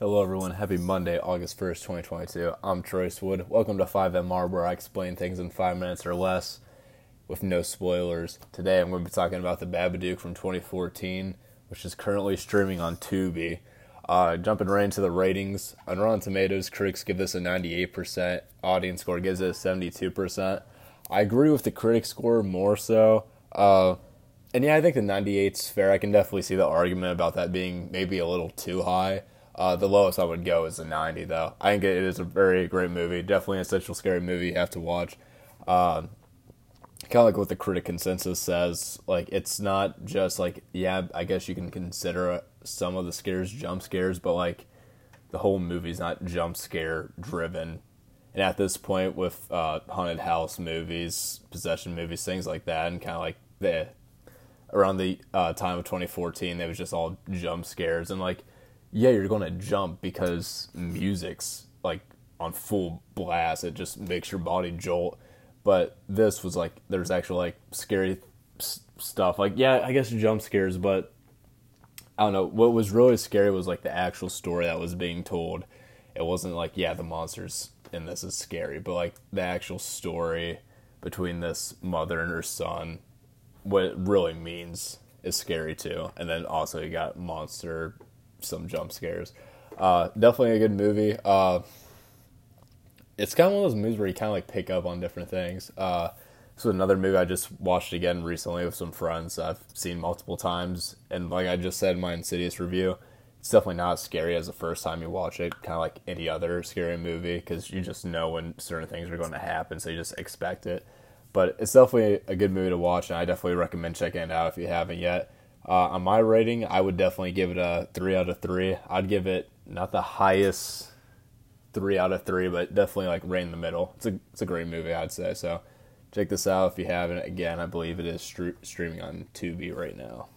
Hello, everyone. Happy Monday, August 1st, 2022. I'm Troyce Wood. Welcome to 5MR, where I explain things in five minutes or less with no spoilers. Today, I'm going to be talking about The Babadook from 2014, which is currently streaming on Tubi. Uh, jumping right into the ratings, on Rotten Tomatoes, critics give this a 98%, audience score gives it a 72%. I agree with the critic score more so. Uh, and yeah, I think the 98's fair. I can definitely see the argument about that being maybe a little too high. Uh, the lowest I would go is a 90, though. I think it is a very great movie. Definitely an essential scary movie you have to watch. Uh, kind of like what the critic consensus says. Like, it's not just like, yeah, I guess you can consider some of the scares jump scares, but like, the whole movie's not jump scare driven. And at this point, with uh, haunted house movies, possession movies, things like that, and kind of like the around the uh, time of 2014, it was just all jump scares and like yeah, you're going to jump because music's like on full blast. It just makes your body jolt. But this was like there's actually like scary stuff. Like yeah, I guess jump scares, but I don't know. What was really scary was like the actual story that was being told. It wasn't like yeah, the monsters in this is scary, but like the actual story between this mother and her son, what it really means is scary too. And then also you got monster some jump scares. Uh, definitely a good movie. Uh, it's kind of one of those movies where you kind of like pick up on different things. Uh, this is another movie I just watched again recently with some friends. I've seen multiple times, and like I just said in my Insidious review, it's definitely not as scary as the first time you watch it. Kind of like any other scary movie because you just know when certain things are going to happen, so you just expect it. But it's definitely a good movie to watch, and I definitely recommend checking it out if you haven't yet. Uh, on my rating, I would definitely give it a three out of three. I'd give it not the highest three out of three, but definitely like right in the middle. It's a it's a great movie, I'd say. So check this out if you haven't. Again, I believe it is streaming on Tubi right now.